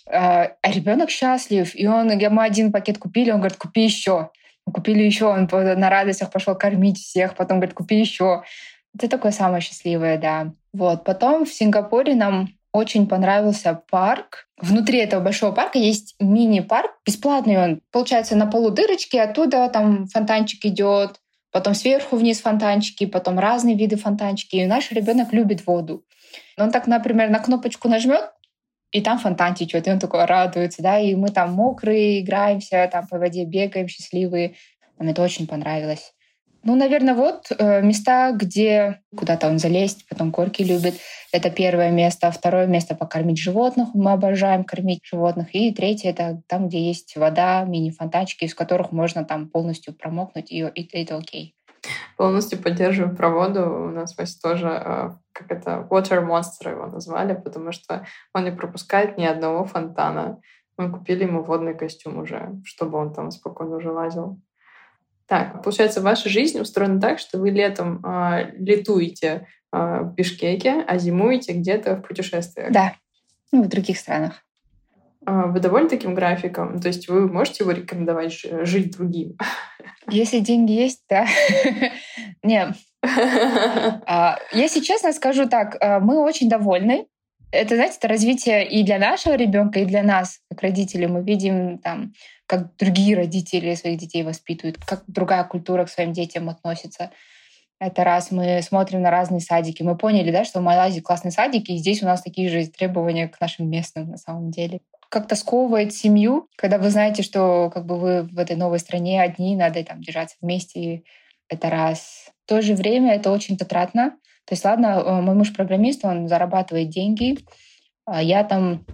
а ребенок счастлив, и он, мы один пакет купили, он говорит, купи еще. Купили еще, он на радостях пошел кормить всех, потом говорит, купи еще. Это такое самое счастливое, да. Вот. Потом в Сингапуре нам очень понравился парк. Внутри этого большого парка есть мини-парк, бесплатный он. Получается, на полу дырочки, оттуда там фонтанчик идет, потом сверху вниз фонтанчики, потом разные виды фонтанчики. И наш ребенок любит воду. Он так, например, на кнопочку нажмет, и там фонтан течет, и он такой радуется, да, и мы там мокрые, играемся, там по воде бегаем, счастливые. Нам это очень понравилось. Ну, наверное, вот э, места, где куда-то он залезть, потом горки любит. Это первое место. Второе место — покормить животных. Мы обожаем кормить животных. И третье — это там, где есть вода, мини-фонтанчики, из которых можно там полностью промокнуть, и, и это окей. Полностью поддерживаю про воду. У нас Вася тоже, э, как это, water monster его назвали, потому что он не пропускает ни одного фонтана. Мы купили ему водный костюм уже, чтобы он там спокойно уже лазил. Так, получается, ваша жизнь устроена так, что вы летом э, летуете э, в Бишкеке, а зимуете где-то в путешествиях. Да, ну, в других странах. А, вы довольны таким графиком? То есть вы можете его рекомендовать жить другим? Если деньги есть, да. Не. А, если честно скажу так, а, мы очень довольны. Это, знаете, это развитие и для нашего ребенка, и для нас, как родителей. Мы видим там, как другие родители своих детей воспитывают, как другая культура к своим детям относится. Это раз мы смотрим на разные садики. Мы поняли, да, что в Малайзии классные садики, и здесь у нас такие же требования к нашим местным на самом деле. Как-то сковывает семью, когда вы знаете, что как бы вы в этой новой стране одни, надо там держаться вместе. Это раз. В то же время это очень затратно. То есть, ладно, э, мой муж программист, он зарабатывает деньги. А я там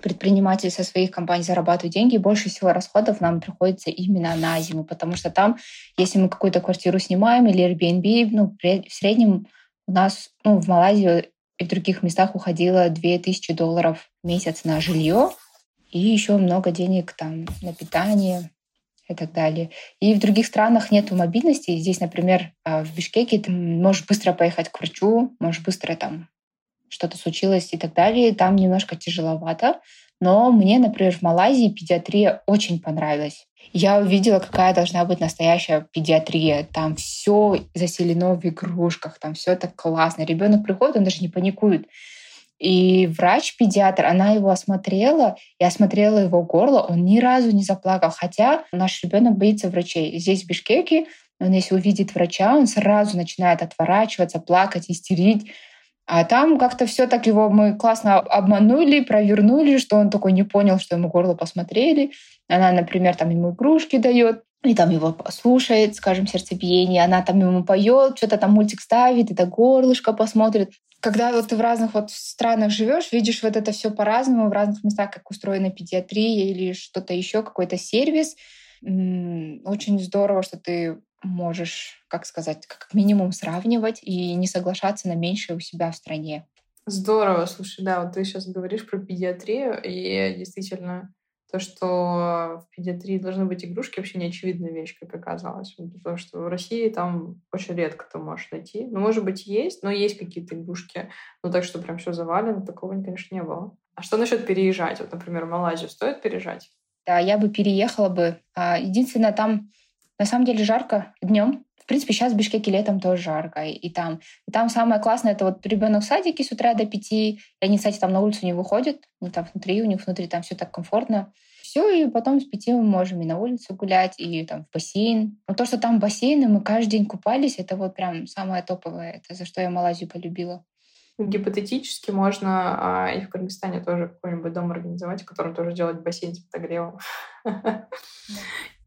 предприниматель со своих компаний зарабатывает деньги, больше всего расходов нам приходится именно на зиму, потому что там, если мы какую-то квартиру снимаем или Airbnb, ну, в среднем у нас ну, в Малайзии и в других местах уходило 2000 долларов в месяц на жилье, и еще много денег там на питание и так далее. И в других странах нет мобильности. Здесь, например, а, в Бишкеке ты можешь быстро поехать к врачу, можешь быстро там что-то случилось и так далее. Там немножко тяжеловато. Но мне, например, в Малайзии педиатрия очень понравилась. Я увидела, какая должна быть настоящая педиатрия. Там все заселено в игрушках, там все так классно. Ребенок приходит, он даже не паникует. И врач-педиатр, она его осмотрела и осмотрела его горло, он ни разу не заплакал. Хотя наш ребенок боится врачей. Здесь в Бишкеке он, если увидит врача, он сразу начинает отворачиваться, плакать, истерить. А там как-то все так его мы классно обманули, провернули, что он такой не понял, что ему горло посмотрели. Она, например, там ему игрушки дает, и там его слушает, скажем, сердцебиение, она там ему поет, что-то там мультик ставит, это горлышко посмотрит. Когда вот ты в разных вот странах живешь, видишь вот это все по-разному, в разных местах, как устроена педиатрия или что-то еще, какой-то сервис. Очень здорово, что ты можешь, как сказать, как минимум сравнивать и не соглашаться на меньшее у себя в стране. Здорово, слушай, да, вот ты сейчас говоришь про педиатрию, и действительно то, что в педиатрии должны быть игрушки, вообще не очевидная вещь, как оказалось. Потому что в России там очень редко ты можешь найти. Ну, может быть, есть, но есть какие-то игрушки. Ну, так что прям все завалено, такого, конечно, не было. А что насчет переезжать? Вот, например, в Малайзию стоит переезжать? Да, я бы переехала бы. А, единственное, там на самом деле жарко днем. В принципе, сейчас в Бишкеке летом тоже жарко. И, и там. И там самое классное, это вот ребенок в садике с утра до пяти. И они, кстати, там на улицу не выходят. Они там внутри, у них внутри там все так комфортно. Все, и потом с пяти мы можем и на улицу гулять, и там в бассейн. Но то, что там бассейны, мы каждый день купались, это вот прям самое топовое. Это за что я Малайзию полюбила. Гипотетически можно а, и в Кыргызстане тоже какой-нибудь дом организовать, в котором тоже делать бассейн с подогревом.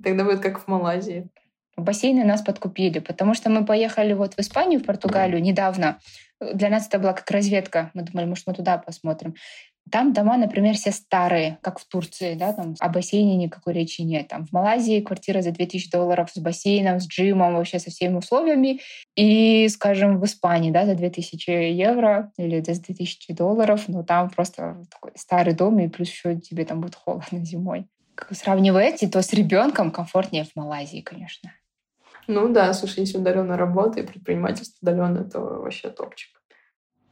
Тогда будет как в Малайзии. Бассейны нас подкупили, потому что мы поехали вот в Испанию, в Португалию недавно. Для нас это была как разведка. Мы думали, может, мы туда посмотрим. Там дома, например, все старые, как в Турции, да, там о бассейне никакой речи нет. Там в Малайзии квартира за 2000 долларов с бассейном, с джимом, вообще со всеми условиями. И, скажем, в Испании, да, за 2000 евро или за 2000 долларов, но там просто такой старый дом, и плюс еще тебе там будет холодно зимой. Сравнивая эти, то с ребенком комфортнее в Малайзии, конечно. Ну да, слушай, если удаленная работа и предпринимательство удаленное, то вообще топчик.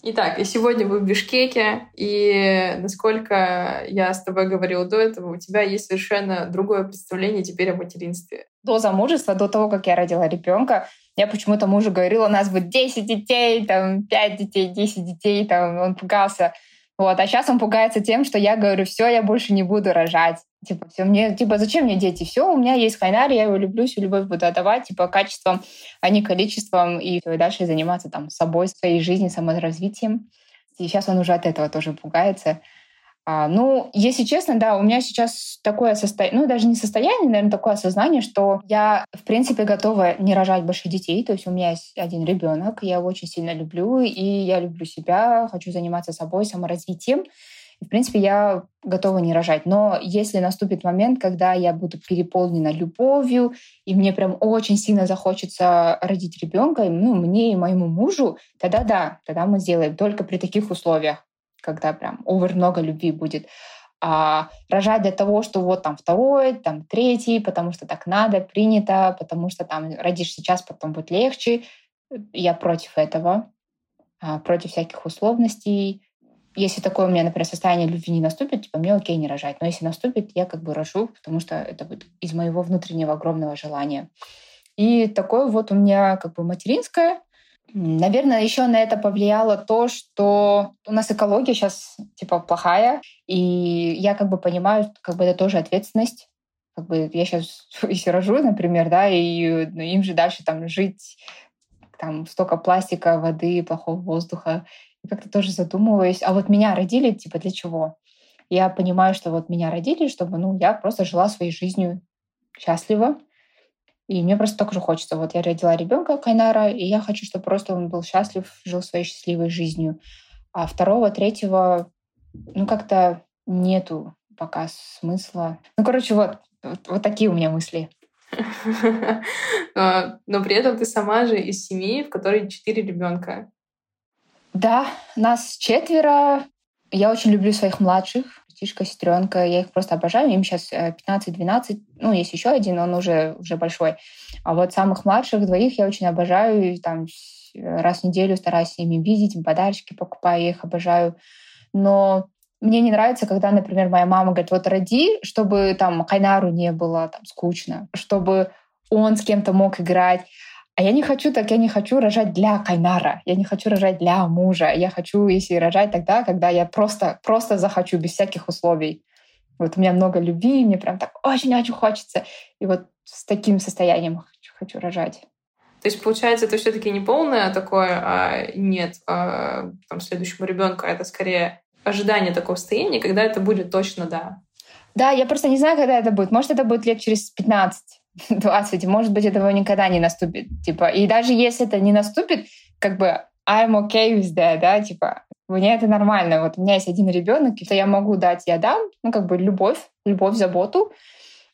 Итак, и сегодня вы в Бишкеке, и насколько я с тобой говорила до этого, у тебя есть совершенно другое представление теперь о материнстве. До замужества, до того, как я родила ребенка, я почему-то мужу говорила, у нас будет 10 детей, там, 5 детей, 10 детей, там, он пугался. Вот. А сейчас он пугается тем, что я говорю, все, я больше не буду рожать. Типа, все, мне, типа, зачем мне дети? Все, у меня есть хайнар, я его люблю, всю любовь буду отдавать, типа, качеством, а не количеством, и, и дальше заниматься там собой, своей жизнью, саморазвитием. И сейчас он уже от этого тоже пугается. А, ну, если честно, да, у меня сейчас такое состояние, ну, даже не состояние, наверное, такое осознание, что я, в принципе, готова не рожать больше детей. То есть у меня есть один ребенок, я его очень сильно люблю, и я люблю себя, хочу заниматься собой, саморазвитием. И, в принципе, я готова не рожать. Но если наступит момент, когда я буду переполнена любовью, и мне прям очень сильно захочется родить ребенка, ну, мне и моему мужу, тогда да, тогда мы сделаем только при таких условиях когда прям овер много любви будет. А рожать для того, что вот там второй, там третий, потому что так надо, принято, потому что там родишь сейчас, потом будет легче. Я против этого, а, против всяких условностей. Если такое у меня, например, состояние любви не наступит, типа мне окей не рожать. Но если наступит, я как бы рожу, потому что это будет из моего внутреннего огромного желания. И такое вот у меня как бы материнское, Наверное, еще на это повлияло то, что у нас экология сейчас типа плохая, и я как бы понимаю, как бы это тоже ответственность. Как бы я сейчас если рожу, например, да, и ну, им же дальше там жить, там столько пластика, воды, плохого воздуха. И как-то тоже задумываюсь. А вот меня родили, типа, для чего? Я понимаю, что вот меня родили, чтобы, ну, я просто жила своей жизнью счастливо, и мне просто так же хочется. Вот я родила ребенка Кайнара, и я хочу, чтобы просто он был счастлив, жил своей счастливой жизнью. А второго, третьего, ну как-то нету пока смысла. Ну, короче, вот, вот, вот такие у меня мысли. Но при этом ты сама же из семьи, в которой четыре ребенка. Да, нас четверо. Я очень люблю своих младших братишка, сестренка, я их просто обожаю. Им сейчас 15-12, э, ну, есть еще один, он уже, уже большой. А вот самых младших двоих я очень обожаю. И, там раз в неделю стараюсь с ними видеть, подарочки покупаю, я их обожаю. Но мне не нравится, когда, например, моя мама говорит, вот роди, чтобы там Кайнару не было там скучно, чтобы он с кем-то мог играть. А я не хочу так, я не хочу рожать для Кайнара, я не хочу рожать для мужа, я хочу, если рожать тогда, когда я просто, просто захочу, без всяких условий. Вот у меня много любви, мне прям так очень-очень хочется. И вот с таким состоянием хочу, хочу рожать. То есть, получается, это все-таки не полное такое, а нет а, там, следующему ребенку, а это скорее ожидание такого состояния, когда это будет точно да. Да, я просто не знаю, когда это будет. Может, это будет лет через 15. 20, может быть, этого никогда не наступит. Типа, и даже если это не наступит, как бы I'm okay with that, да, типа, мне это нормально. Вот у меня есть один ребенок, и я могу дать, я дам, ну, как бы любовь, любовь, заботу,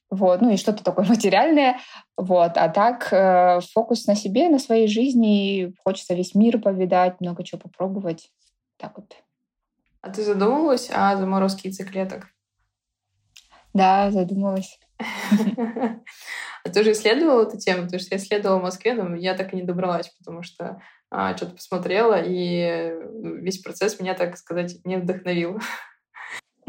вот, ну и что-то такое материальное, вот, а так э, фокус на себе, на своей жизни, хочется весь мир повидать, много чего попробовать, так вот. А ты задумывалась о заморозке яйцеклеток? Да, задумалась. А ты уже исследовала эту тему? Потому что я исследовала в Москве, но я так и не добралась, потому что а, что-то посмотрела, и весь процесс меня, так сказать, не вдохновил.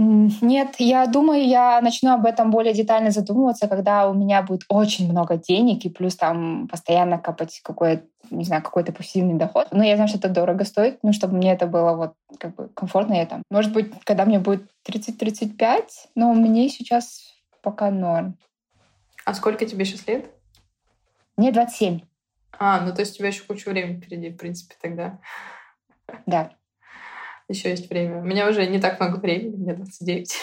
Нет, я думаю, я начну об этом более детально задумываться, когда у меня будет очень много денег, и плюс там постоянно копать какой-то, не знаю, какой-то пассивный доход. Но я знаю, что это дорого стоит, ну, чтобы мне это было вот как бы комфортно. Я там, может быть, когда мне будет 30-35, но мне сейчас пока норм. А сколько тебе сейчас лет? Мне 27. А, ну то есть у тебя еще куча времени впереди, в принципе, тогда. Да. Еще есть время. У меня уже не так много времени, мне 29.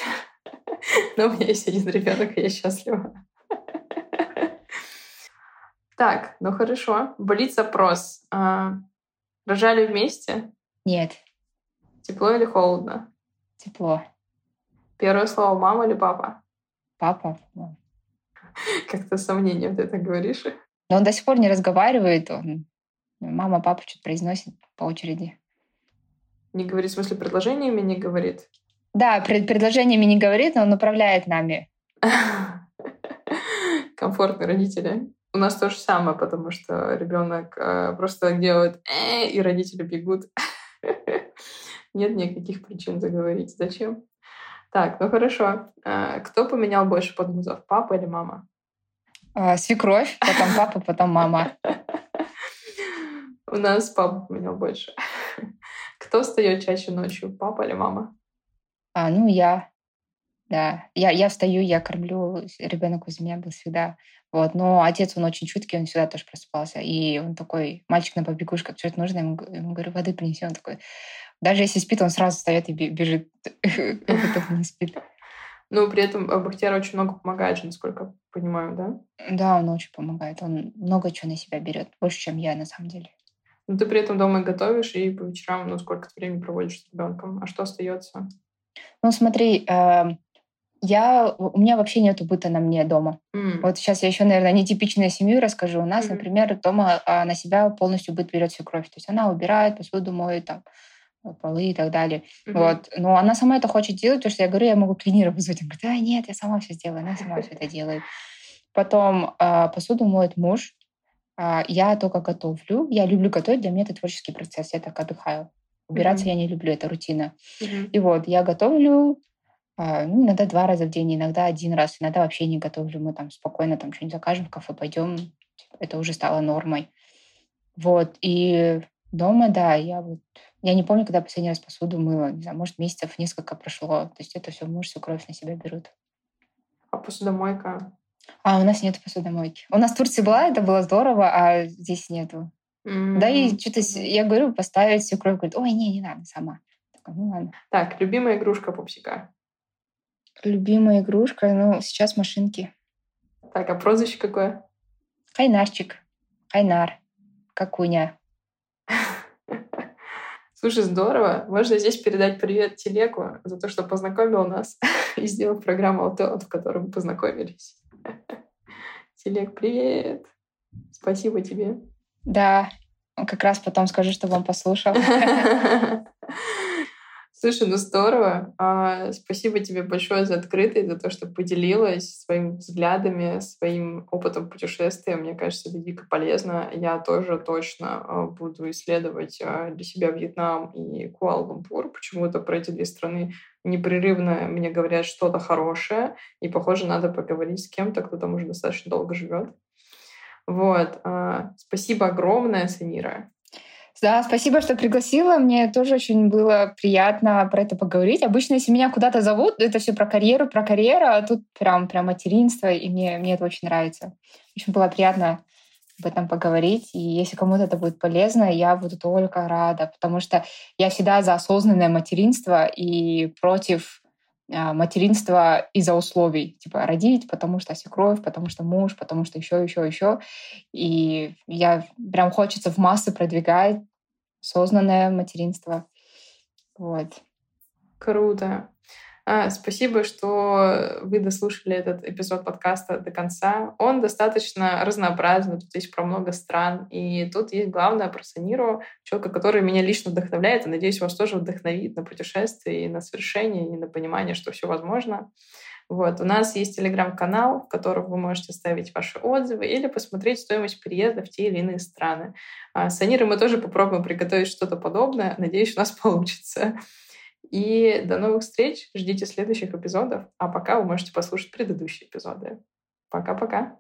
Но у меня есть один ребенок, и я счастлива. Так, ну хорошо. Болит запрос. А, рожали вместе? Нет. Тепло или холодно? Тепло. Первое слово мама или папа? Папа. Как-то сомнением ты это говоришь. Но он до сих пор не разговаривает. Он... Мама, папа что-то произносит по очереди. Не говорит, в смысле, предложениями не говорит? Да, пред предложениями не говорит, но он управляет нами. Комфортные родители. У нас то же самое, потому что ребенок э, просто делает э, и родители бегут. Нет никаких причин заговорить. Зачем? Так, ну хорошо. А, кто поменял больше подгузов, папа или мама? А, свекровь, потом папа, потом мама. У нас папа поменял больше. Кто встает чаще ночью, папа или мама? А, ну, я. Да, я, я встаю, я кормлю, ребенок возле меня был всегда. Вот. Но отец, он очень чуткий, он всегда тоже просыпался. И он такой, мальчик на побегушках, что-то нужно, ему, ему говорю, воды принеси. Он такой, даже если спит, он сразу встает и бежит, как не спит. Ну, при этом Бахтияр очень много помогает же, насколько понимаю, да? Да, он очень помогает. Он много чего на себя берет, больше, чем я, на самом деле. Но ты при этом дома готовишь и по вечерам, ну, сколько ты времени проводишь с ребенком? А что остается? Ну, смотри, эм, я, у меня вообще нету быта на мне дома. Mm. Вот сейчас я еще, наверное, нетипичную семью расскажу. У нас, mm-hmm. например, дома а, на себя полностью быт берет свекровь. То есть она убирает, посуду моет, там, полы и так далее. Mm-hmm. Вот. Но она сама это хочет делать, потому что я говорю, я могу клинера вызвать. Она говорит, а нет, я сама все сделаю, она сама все это делает. Потом э, посуду моет муж, э, я только готовлю. Я люблю готовить, для меня это творческий процесс, я так отдыхаю. Убираться mm-hmm. я не люблю, это рутина. Mm-hmm. И вот я готовлю, э, ну, иногда два раза в день, иногда один раз, иногда вообще не готовлю. Мы там спокойно там что-нибудь закажем в кафе, пойдем. Это уже стало нормой. Вот. И Дома, да, я вот... Я не помню, когда последний раз посуду мыла. Не знаю, может, месяцев несколько прошло. То есть это все муж, всю кровь на себя берут. А посудомойка? А у нас нет посудомойки. У нас в Турции была, это было здорово, а здесь нету. Mm-hmm. Да, и что-то я говорю, поставить всю кровь, говорит, ой, не, не надо, сама. Так, ну ладно. Так, любимая игрушка пупсика? Любимая игрушка, ну, сейчас машинки. Так, а прозвище какое? Кайнарчик. Кайнар. Какуня. Слушай, здорово. Можно здесь передать привет Телеку за то, что познакомил нас и сделал программу «Алтеон», в которой мы познакомились. Телек, привет! Спасибо тебе. Да, как раз потом скажу, что вам послушал. Слушай, ну здорово. А, спасибо тебе большое за открытость, за то, что поделилась своими взглядами, своим опытом путешествия. Мне кажется, это дико полезно. Я тоже точно а, буду исследовать а, для себя Вьетнам и Куала-Лумпур. Почему-то про эти две страны непрерывно мне говорят что-то хорошее, и, похоже, надо поговорить с кем-то, кто там уже достаточно долго живет. Вот. А, спасибо огромное, Санира. Да, спасибо, что пригласила. Мне тоже очень было приятно про это поговорить. Обычно, если меня куда-то зовут, это все про карьеру, про карьеру, а тут прям, прям материнство, и мне, мне это очень нравится. Очень было приятно об этом поговорить. И если кому-то это будет полезно, я буду только рада, потому что я всегда за осознанное материнство и против а, материнства из-за условий. Типа родить, потому что свекровь, потому что муж, потому что еще, еще, еще. И я прям хочется в массы продвигать осознанное материнство. Вот. Круто. А, спасибо, что вы дослушали этот эпизод подкаста до конца. Он достаточно разнообразный, тут есть про много стран, и тут есть главное про Саниру, человека, который меня лично вдохновляет, и, надеюсь, вас тоже вдохновит на путешествие и на совершение, и на понимание, что все возможно. Вот. У нас есть телеграм-канал, в котором вы можете ставить ваши отзывы или посмотреть стоимость переезда в те или иные страны. А с Анирой мы тоже попробуем приготовить что-то подобное. Надеюсь, у нас получится. И до новых встреч. Ждите следующих эпизодов. А пока вы можете послушать предыдущие эпизоды. Пока-пока.